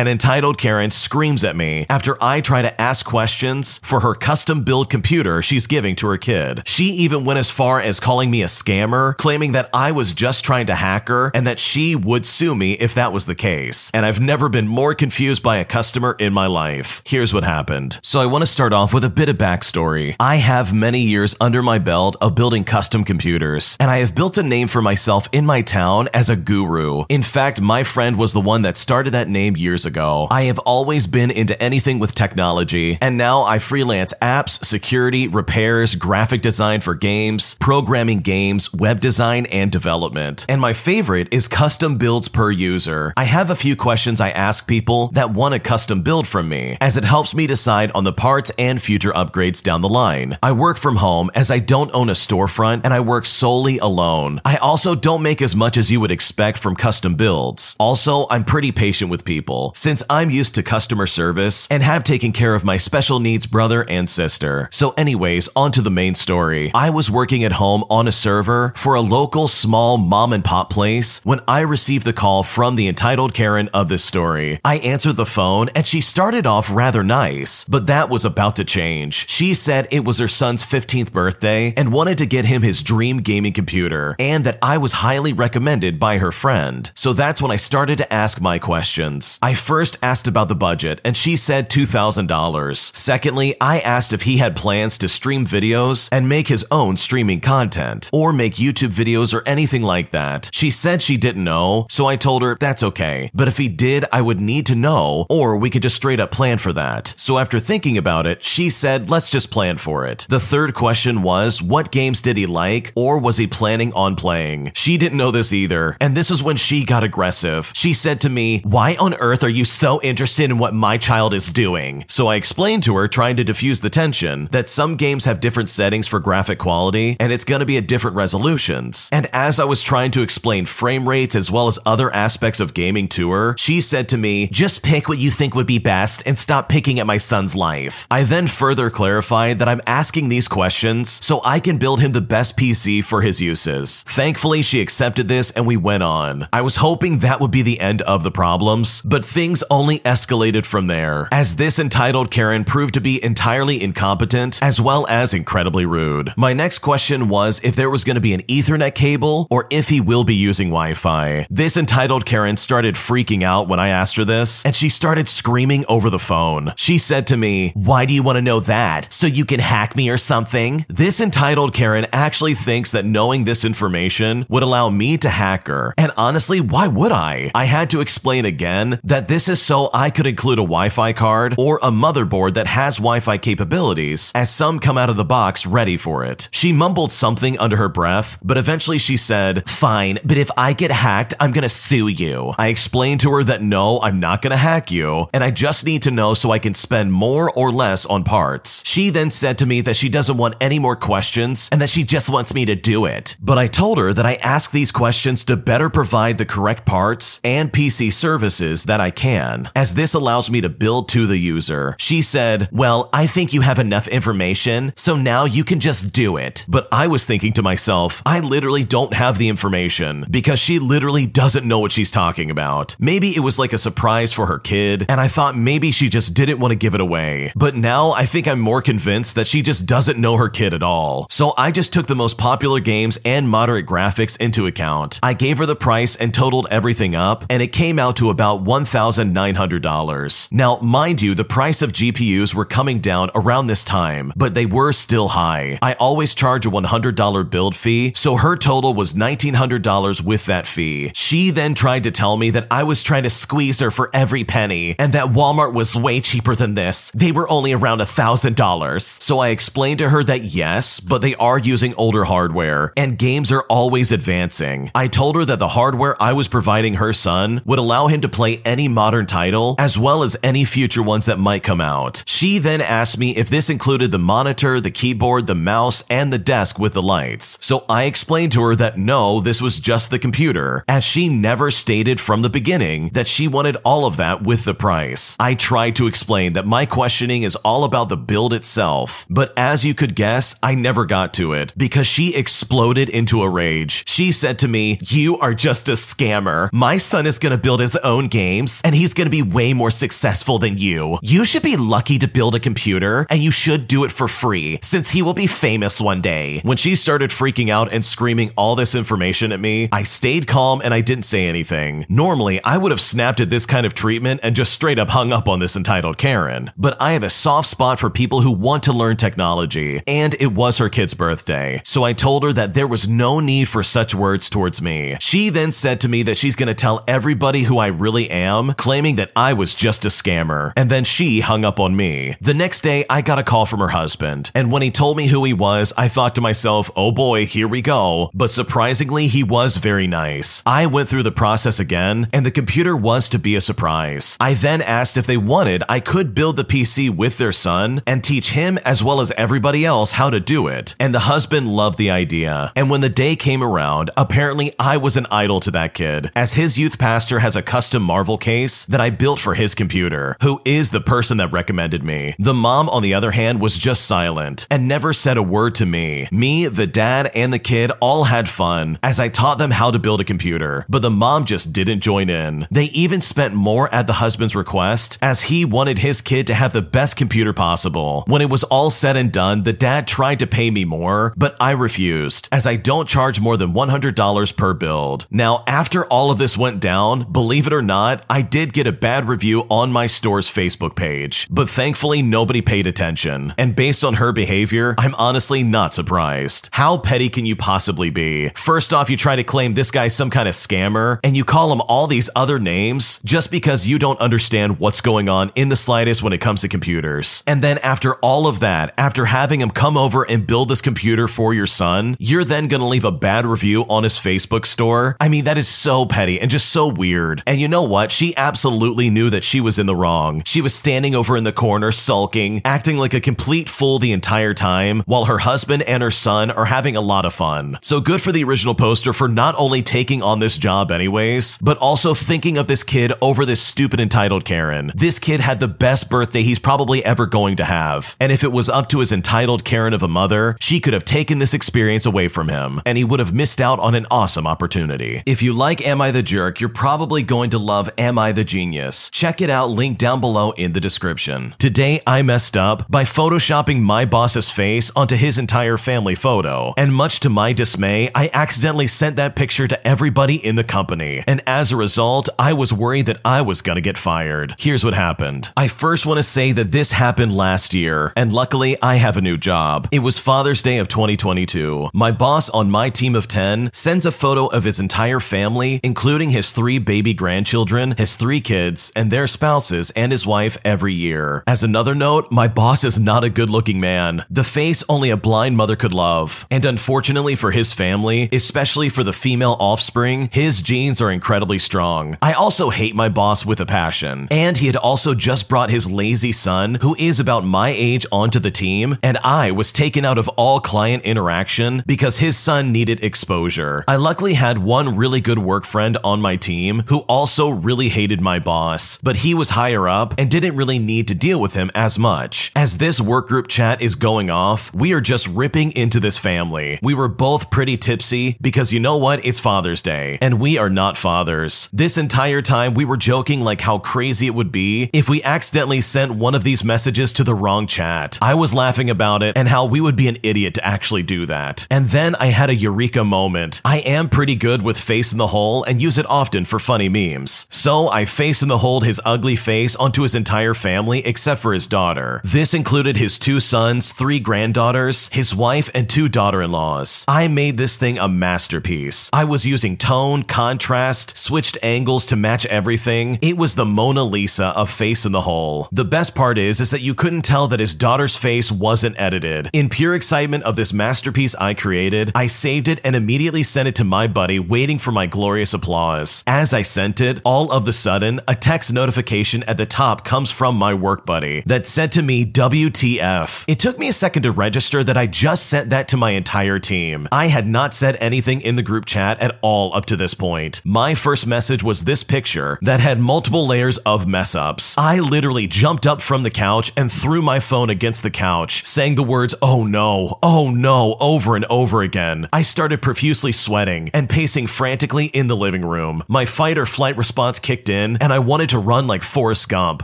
and entitled Karen screams at me after I try to ask questions for her custom build computer she's giving to her kid. She even went as far as calling me a scammer, claiming that I was just trying to hack her and that she would sue me if that was the case. And I've never been more confused by a customer in my life. Here's what happened. So I want to start off with a bit of backstory. I have many years under my belt of building custom computers, and I have built a name for myself in my town as a guru. In fact, my friend was the one that started that name years ago. I have always been into anything with technology, and now I freelance apps, security, repairs, graphic design for games, programming games, web design, and development. And my favorite is custom builds per user. I have a few questions I ask people that want a custom build from me, as it helps me decide on the parts and future upgrades down the line. I work from home as I don't own a storefront and I work solely alone. I also don't make as much as you would expect from custom builds. Also, I'm pretty patient with people since I'm used to customer service and have taken care of my special needs brother and sister. So, anyways, on to the main story. I was working at home on a server for a local small mom and pop place when I received the call from the entitled Karen of this story. I answered the phone and she started off rather nice, but that was about to change. She said it was her son's 15th birthday and wanted to get him his dream gaming computer and that I was highly recommended by her friend. So that's when I started to ask my questions. I first asked about the budget and she said $2,000. Secondly, I asked if he had plans to stream videos and make his own streaming content or make YouTube videos or anything like that. She said she didn't know, so I told her that's okay. But if he did, I would need to know or we could just straight up plan for that. So after thinking about it, she said let's just plan for it. The third question was what games did he like or was he planning on playing? She didn't know this either, and this is when she got aggressive. She said to me, Why on earth are you so interested in what my child is doing? So I explained to her, trying to diffuse the tension, that some games have different settings for graphic quality and it's going to be at different resolutions. And as I was trying to explain frame rates as well as other aspects of gaming to her, she said to me, Just pick what you think would be best and stop picking at my son's life. I then further clarified that I'm asking these questions so I can build him the best PC for his uses. Thankfully, she accepted this and we went on. I was hoping that would be the end of the problems, but things only escalated from there, as this entitled Karen proved to be entirely incompetent as well as incredibly rude. My next question was if there was going to be an Ethernet cable or if he will be using Wi Fi. This entitled Karen started freaking out when I asked her this, and she started screaming over the phone. She said to me, Why do you want to know that? So you can hack me or something? This entitled Karen actually thinks that knowing this information would allow me to hack her. And honestly, why would I? I had to explain again that this is so I could include a Wi Fi card or a motherboard that has Wi Fi capabilities, as some come out of the box ready for it. She mumbled something under her breath, but eventually she said, Fine, but if I get hacked, I'm gonna sue you. I explained to her that no, I'm not gonna hack you, and I just need to know so I can spend more or less on parts. She then said to me that she doesn't want any more questions and that she just wants me to do it. But I told her that I ask these questions to better provide the correct parts and PC services that I can, as this allows me to build to the user. She said, Well, I think you have enough information, so now you can just do it. But I was thinking to myself, I literally don't have the information because she literally doesn't know what she's talking about. Maybe it was like a surprise for her kid, and I thought maybe she just didn't want to give it away. But now I think I'm more convinced that she just doesn't know her kid at all. So I just took the most popular games and moderate graphics into account. I gave her the price and totaled everything up, and it came out to about $1,900. Now, mind you, the price of GPUs were coming down around this time, but they were still high. I always charge a $100 build fee, so her total was $1,900 with that fee. She then tried to tell me that I was trying to squeeze her for every penny, and that Walmart was way cheaper than this. They were only around $1,000. So I explained to her that yes, but they are using older hardware, and games are always advancing. I told her that the hardware I was providing her son would allow him to play any modern title, as well as any future ones that might come out. She then asked me if this included the monitor, the keyboard, the mouse, and the desk with the lights. So I explained to her that no, this was just the computer, as she never stated from the beginning that she wanted all of that with the price. I tried to explain that my questioning is all about the build itself, but as you could guess, I never got to it because she exploded into a rage. She said to me, You are just a scammer. My son is gonna build his own games, and he's gonna be way more successful than you. You should be lucky to build a computer, and you should do it for free, since he will be famous one day. When she started freaking out and screaming all this information at me, I stayed calm and I didn't say anything. Normally, I would have snapped at this kind of treatment and just straight up hung up on this entitled Karen. But I have a soft spot for people who want to learn technology, and it was her kid's birthday. So I told her that there was no need for such words towards me. She then said to me that she's gonna tell everybody who I really am, claiming that I was just a scammer. And then she hung up on me. The next day, I got a call from her husband. And when he told me who he was, I thought to myself, oh boy, here we go. But surprisingly, he was very nice. I went through the process again, and the computer was to be a surprise. I then asked if they wanted, I could build the PC with their son and teach him as well as everybody else how to do it. And the husband loved the idea. And when the day came around, apparently I was an idol to that kid, as his youth pastor has a custom Marvel case that I built for his computer, who is the person that recommended me. The mom, on the other hand, was just silent and never said a word to me. Me, the dad, and the kid all had fun as I taught them how to build a computer, but the mom just didn't join in. They even spent more at the husband's request as he wanted his kid to have the best computer possible. When it was all said and done, the dad tried to pay me more, but I refused as I don't charge more than $100 per build. Now, after all of this went down, believe it or not, I did get a bad review on my store's Facebook page, but thankfully nobody paid attention. And based on her behavior, I'm honestly not surprised. How petty can you possibly be? First off, you try to claim this guy's some kind of scammer, and you call him all these other names just because you don't understand what's going on in the slightest when it comes to computers. And then after all of that, after having him come over and build this computer for your son, you're then gonna leave a bad review on his Facebook store? I mean, that is so petty and just so weird. And you know what? She absolutely knew that she was in the wrong. She was standing over in the corner, sulking, acting like a complete fool the entire time, while her husband and her son are having a lot of fun. So good for the original poster for not only taking on this job anyways, but also thinking of this kid over this stupid entitled Karen. This kid had the best birthday he's probably ever going to have. And if it was up to his entitled Karen of a mother, she could have taken this experience away from him, and he would have missed out on an awesome opportunity. If you like Am I the Jerk, you're probably going to love Am I the Genius. Check it out, link down below in the description. Today, I messed up by photoshopping my boss's face onto his entire family photo, and much to my dismay, I accidentally sent that picture to everybody in the company, and as a result, I was worried that I was gonna get fired. Here's what happened. I first want to say that this happened last year, and luckily, I have a new job. It was Father's Day of 2022. My boss on my team of 10 sends a photo of his entire family, including his three baby grandchildren, his three kids, and their spouses, and his wife every year. As another note, my boss is not a good looking man. The face only a blind mother could love. And unfortunately for his family, especially for the female offspring, his genes are incredibly strong. I also hate my boss with a passion. And he had also just brought his lazy son, who is about my age, onto the team, and I was taken out of all client interaction because his son needed exposure. I luckily had one really good work friend on my team who also really hated my boss, but he was higher up and didn't really need to deal with him as much. As this work group chat is going off, we are just ripping into this family. We were both pretty tipsy because you know what? It's Father's Day, and we are not fathers. This entire time, we were joking like how crazy it would be if we accidentally sent one of these messages to the wrong chat. I was laughing about it and how we would be an idiot to actually do that. And then I had a eureka moment. I am pretty good with face in the hole and use it often for funny memes. So I face in the hole his ugly face onto his entire family except for his daughter. This included his two sons, three granddaughters, his wife, and two daughter in laws. I made this thing a masterpiece. I was using tone, contrast, switched angles to match everything. It was the Mona Lisa of face in the hole. The best part is, is that you couldn't tell that his daughter's face wasn't edited. In pure excitement of this masterpiece I created, I saved it and immediately sent it to my buddy, waiting for my glorious applause. As I sent it, all of the sudden, a text notification at the top comes from my work buddy that said to me, WTF. It took me a second to register that I just sent that to my entire team. I had not said anything in the group chat at all up to this point. My first message was this picture that had multiple layers of mess ups. I literally jumped up from the couch and threw my phone against the couch, saying the words, oh no, oh no, over and over again. I started profusely sweating and pacing frantically in the living room. My fight or flight response kicked in in and I wanted to run like Forrest Gump.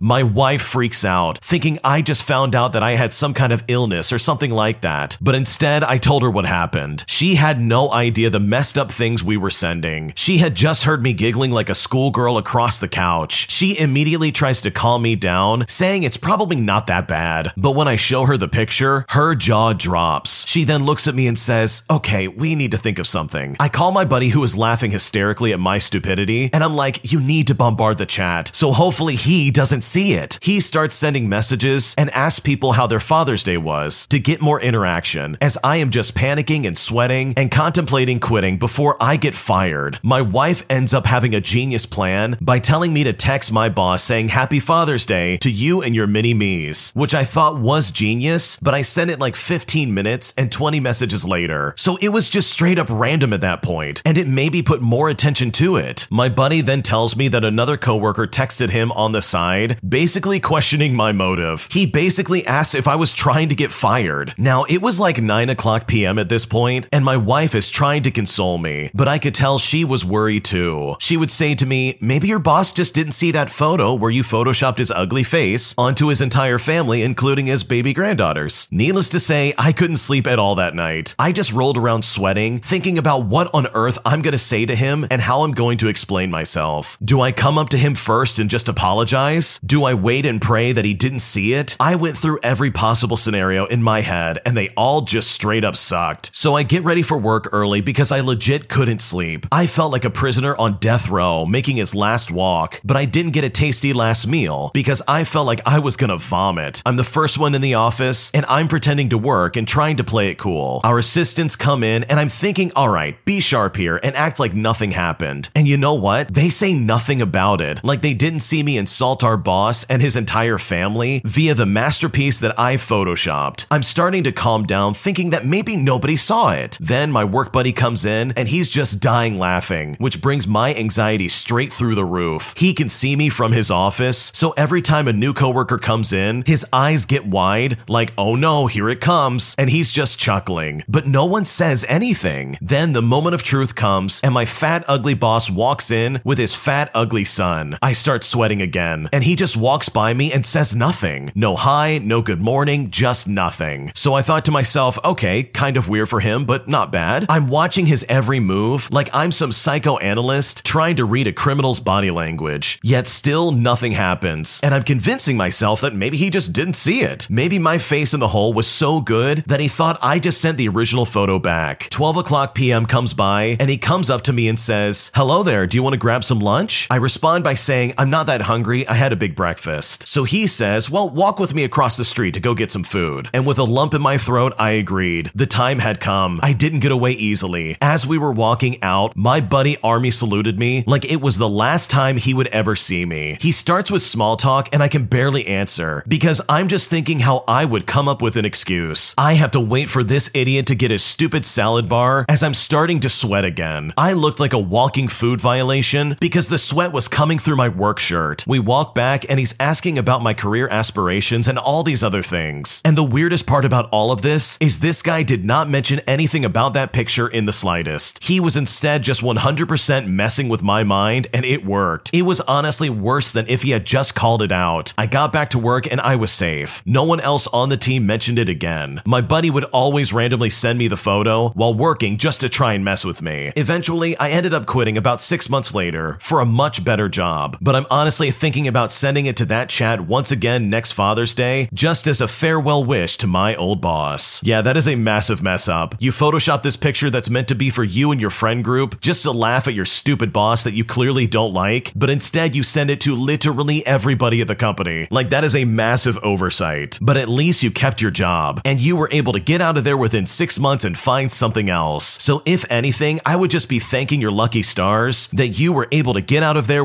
My wife freaks out, thinking I just found out that I had some kind of illness or something like that. But instead, I told her what happened. She had no idea the messed up things we were sending. She had just heard me giggling like a schoolgirl across the couch. She immediately tries to calm me down, saying it's probably not that bad. But when I show her the picture, her jaw drops. She then looks at me and says, Okay, we need to think of something. I call my buddy who is laughing hysterically at my stupidity, and I'm like, You need to bombard the chat. So hopefully he doesn't see it. He starts sending messages and asks people how their Father's Day was to get more interaction, as I am just panicking and sweating and contemplating quitting before I get fired. My wife ends up having a genius plan by telling me to text my boss saying Happy Father's Day to you and your mini me's, which I thought was genius, but I sent it like 15 minutes and 20 messages later. So it was just straight up random at that point, and it maybe put more attention to it. My buddy then tells me that another coworker texted him on the side, basically questioning my motive. He basically asked if I was trying to get fired. Now, it was like 9 o'clock p.m. at this point, and my wife is trying to console me, but I could tell she was worried too. She would say to me, Maybe your boss just didn't see that photo where you photoshopped his ugly face onto his entire family, including his baby granddaughters. Needless to say, I couldn't sleep at all that night. I just rolled around sweating, thinking about what on earth I'm gonna say to him and how I'm going to explain myself. Do I come up to him first and just apologize? Do I wait and pray that he didn't see it? I went through every possible scenario in my head and they all just straight up sucked. So I get ready for work early because I legit couldn't sleep. I felt like a prisoner on death row making his last walk, but I didn't get a tasty last meal because I felt like I was gonna vomit. I'm the first one in the office and I'm pretending to work and trying to play it cool. Our assistants come in and I'm thinking, all right, be sharp here and act like nothing happened. And you know what? They say nothing about it. Like they didn't see me insult our boss and his entire family via the masterpiece that I photoshopped. I'm starting to calm down thinking that maybe nobody saw it. Then my work buddy comes in and he's just dying laughing, which brings my anxiety straight through the roof. He can see me from his office, so every time a new coworker comes in, his eyes get wide, like, oh no, here it comes, and he's just chuckling. But no one says anything. Then the moment of truth comes, and my fat, ugly boss walks in with his fat, ugly son. I start sweating again, and he just walks by me and says nothing. No hi, no good morning, just nothing. So I thought to myself, okay, kind of weird for him, but not bad. I'm watching his every move like I'm some psychoanalyst trying to read a criminal's body language. Yet still nothing happens. And I'm convincing myself that maybe he just didn't see it. Maybe my face in the hole was so good that he thought I just sent the original photo back. 12 o'clock p.m. comes by and he comes up to me and says, Hello there, do you want to grab some lunch? I respond by saying, I'm not that hungry, I had a big breakfast. So he says, Well, walk with me across the street to go get some food. And with a lump in my throat, I agreed. The time had come. I didn't get away easily. As we were walking out, my buddy Army saluted me like it was the last time he would ever see me. He starts with small talk and I can barely answer because I'm just thinking how I would come up with an excuse. I have to wait for this idiot to get his stupid salad bar as I'm starting to sweat again. I looked like a walking food violation because the sweat was coming through my work shirt. We walk back and he's asking about my career aspirations and all these other things. And the weirdest part about all of this is this guy did not mention anything about that picture in the slightest. He was instead just 100% messing with my mind and it worked. It was honestly worse than if he had just called it out. I got back to work and I was safe. No one else on the team mentioned it again. My buddy would always randomly send me the photo while working just to try and mess with me. Eventually, I ended up quitting about six months later for a much better job, but I'm honestly thinking about sending it to that chat once again next Father's Day just as a farewell wish to my old boss. Yeah, that is a massive mess up. You Photoshop this picture that's meant to be for you and your friend group just to laugh at your stupid boss that you clearly don't like, but instead you send it to literally everybody at the company. Like, that is a massive oversight. But at least you kept your job, and you were able to get out of there within six months and find something else. So, if anything, I would just be thanking your lucky stars that you were able to get out of there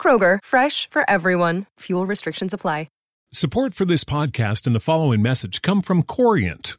Kroger, fresh for everyone. Fuel restrictions apply. Support for this podcast and the following message come from Corient.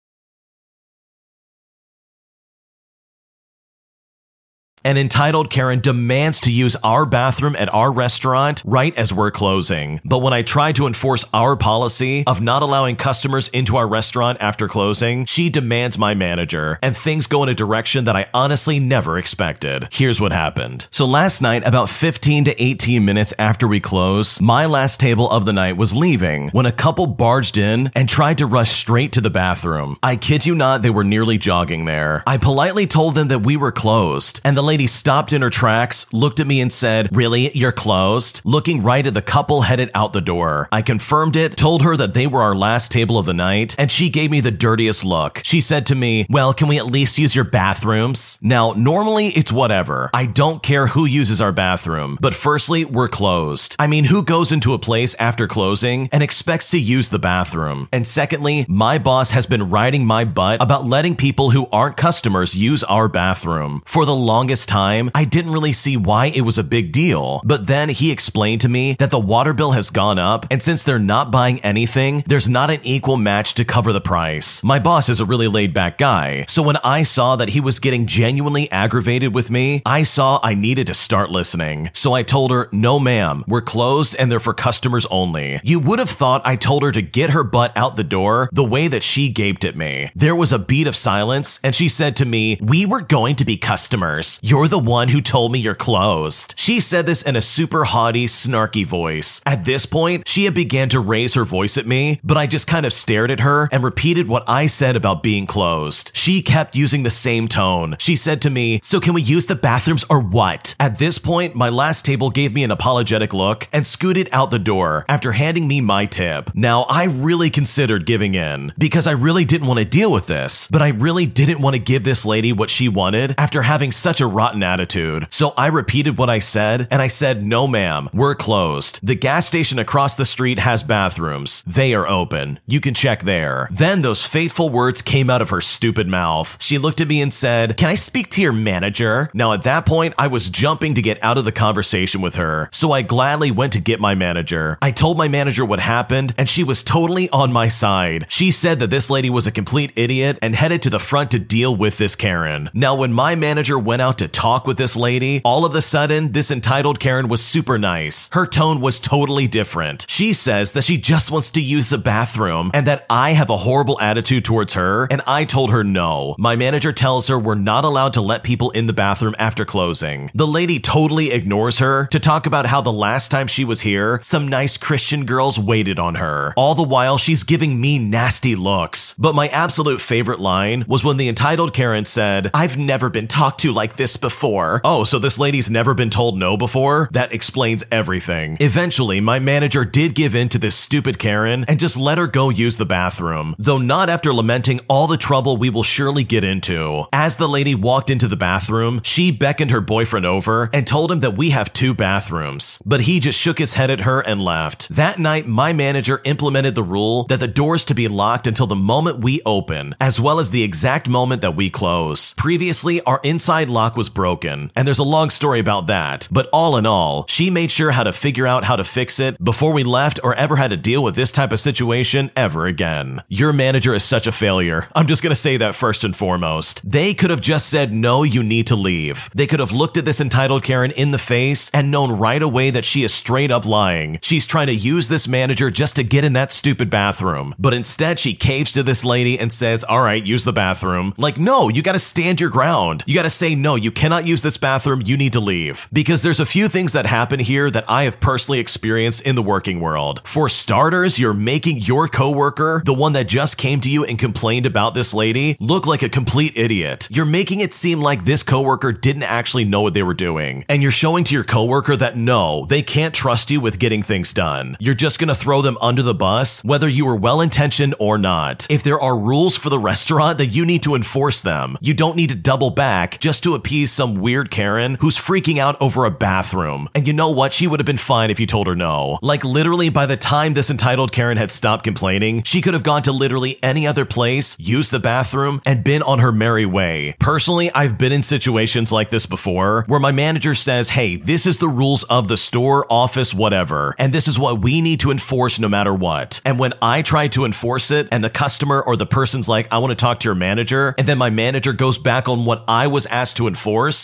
An entitled Karen demands to use our bathroom at our restaurant right as we're closing. But when I try to enforce our policy of not allowing customers into our restaurant after closing, she demands my manager, and things go in a direction that I honestly never expected. Here's what happened. So last night, about 15 to 18 minutes after we closed, my last table of the night was leaving when a couple barged in and tried to rush straight to the bathroom. I kid you not, they were nearly jogging there. I politely told them that we were closed, and the lady stopped in her tracks, looked at me and said, Really? You're closed? Looking right at the couple headed out the door. I confirmed it, told her that they were our last table of the night, and she gave me the dirtiest look. She said to me, Well, can we at least use your bathrooms? Now, normally it's whatever. I don't care who uses our bathroom, but firstly, we're closed. I mean, who goes into a place after closing and expects to use the bathroom? And secondly, my boss has been riding my butt about letting people who aren't customers use our bathroom. For the longest time, I didn't really see why it was a big deal. But then he explained to me that the water bill has gone up, and since they're not buying anything, there's not an equal match to cover the price. My boss is a really laid back guy, so when I saw that he was getting genuinely aggravated with me, I saw I needed to start listening. So I told her, no ma'am, we're closed and they're for customers only. You would have thought I told her to get her butt out the door the way that she gaped at me. There was a beat of silence, and she said to me, We were going to be customers. You're the one who told me you're closed. She said this in a super haughty, snarky voice. At this point, she had began to raise her voice at me, but I just kind of stared at her and repeated what I said about being closed. She kept using the same tone. She said to me, So can we use the bathrooms or what? At this point, my last table gave me an apologetic look and scooted out the door after handing me my tip. Now, I really considered giving in because I really didn't want to deal with this, but I really didn't want to give this lady what she wanted after having such a rotten attitude. So I repeated what I said and I said, No, ma'am, we're closed. The gas station across the street has bathrooms. They are open. You can check there. Then those fateful words came out of her stupid mouth. She looked at me and said, Can I speak to your manager? Now, at that point, I was jumping to get out of the conversation with her, so I gladly went to get my manager. I told my manager what happened, and she was totally on my side. She said that this lady was a complete idiot and headed to the front to deal with this Karen. Now, when my manager went out to talk with this lady, all of a sudden, this entitled Karen was super nice. Her tone was totally different. She says that she just wants to use the bathroom and that I have a horrible attitude towards her, and I told her no. My manager tells her we're not allowed to let people in the bathroom after closing. The lady totally ignores her to talk about how the last time she was here, some nice Christian girls waited on her. All the while, she's giving me nasty looks. But my absolute favorite line was when the entitled Karen said, I've never been talked to like this before. Oh, so this lady's never been told no before? That explains everything. Eventually, my manager did give in to this stupid Karen and just let her go use the bathroom, though not after lamenting all the trouble we will surely get into. As the lady walked into the bathroom, she beckoned her boyfriend over and told him that we have two bathrooms, but he just shook his head at her and left. That night, my manager implemented the rule that the doors to be locked until the moment we open, as well as the exact moment that we close. Previously, our inside lock was broken, and there's a long story about that, but all in all, she made sure how to figure out how to fix it before we left or ever had to deal with this type of situation ever again. Your manager is such a failure. I'm just gonna say that first and foremost. They could have just said, no, you need to leave. They could have looked at this entitled Karen in the face and known right away that she is straight up lying. She's trying to use this manager just to get in that stupid bathroom. But instead, she caves to this lady and says, all right, use the bathroom. Like, no, you gotta stand your ground. You gotta say, no, you cannot use this bathroom. You need to leave. Because there's a few things that happen here that I have personally experienced in the working world. For starters, you're making your coworker, the one that just came to you and complained about this lady, look like a complete idiot. You're making it seem like this coworker didn't actually know what they were doing. And you're showing to your coworker that no, they can't trust you with getting things done. You're just gonna throw them under the bus, whether you were well intentioned or not. If there are rules for the restaurant, then you need to enforce them. You don't need to double back just to appease some weird Karen who's freaking out over a bathroom. And you know what? She would have been fine if you told her no. Like literally by the time this entitled Karen had stopped complaining, she could have gone to literally any other place, used the bathroom, and been on her merry way. Personally, I've been in situations like this before where my manager says, hey, this is the rules of the store, office, whatever, and this is what we need to enforce no matter what. And when I try to enforce it and the customer or the person's like, I want to talk to your manager, and then my manager goes back on what I was asked to enforce,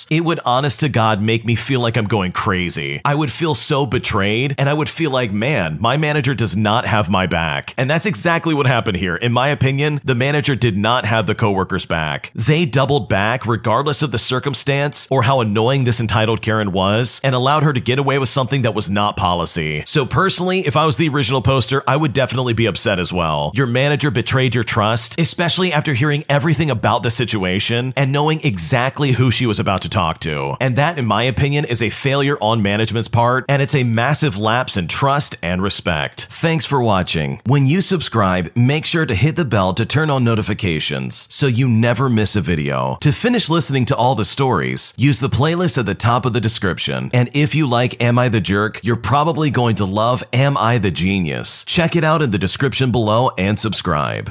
it would honest to God make me feel like I'm going crazy. I would feel so betrayed and I would feel like, man, my manager does not have my back. And that's exactly what happened here. In my opinion, the manager did not have the coworkers back. They doubled back regardless of the circumstance or how annoying this entitled Karen was and allowed her to get away with something that was not policy. So personally, if I was the original poster, I would definitely be upset as well. Your manager betrayed your trust, especially after hearing everything about the situation and knowing exactly who she was about to talk to. And that, in my opinion, is a failure on management's part, and it's a massive lapse in trust and respect. Thanks for watching. When you subscribe, make sure to hit the bell to turn on notifications so you never miss a video. To finish listening to all the stories, use the playlist at the top of the description. And if you like Am I the Jerk, you're probably going to love Am I the Genius. Check it out in the description below and subscribe.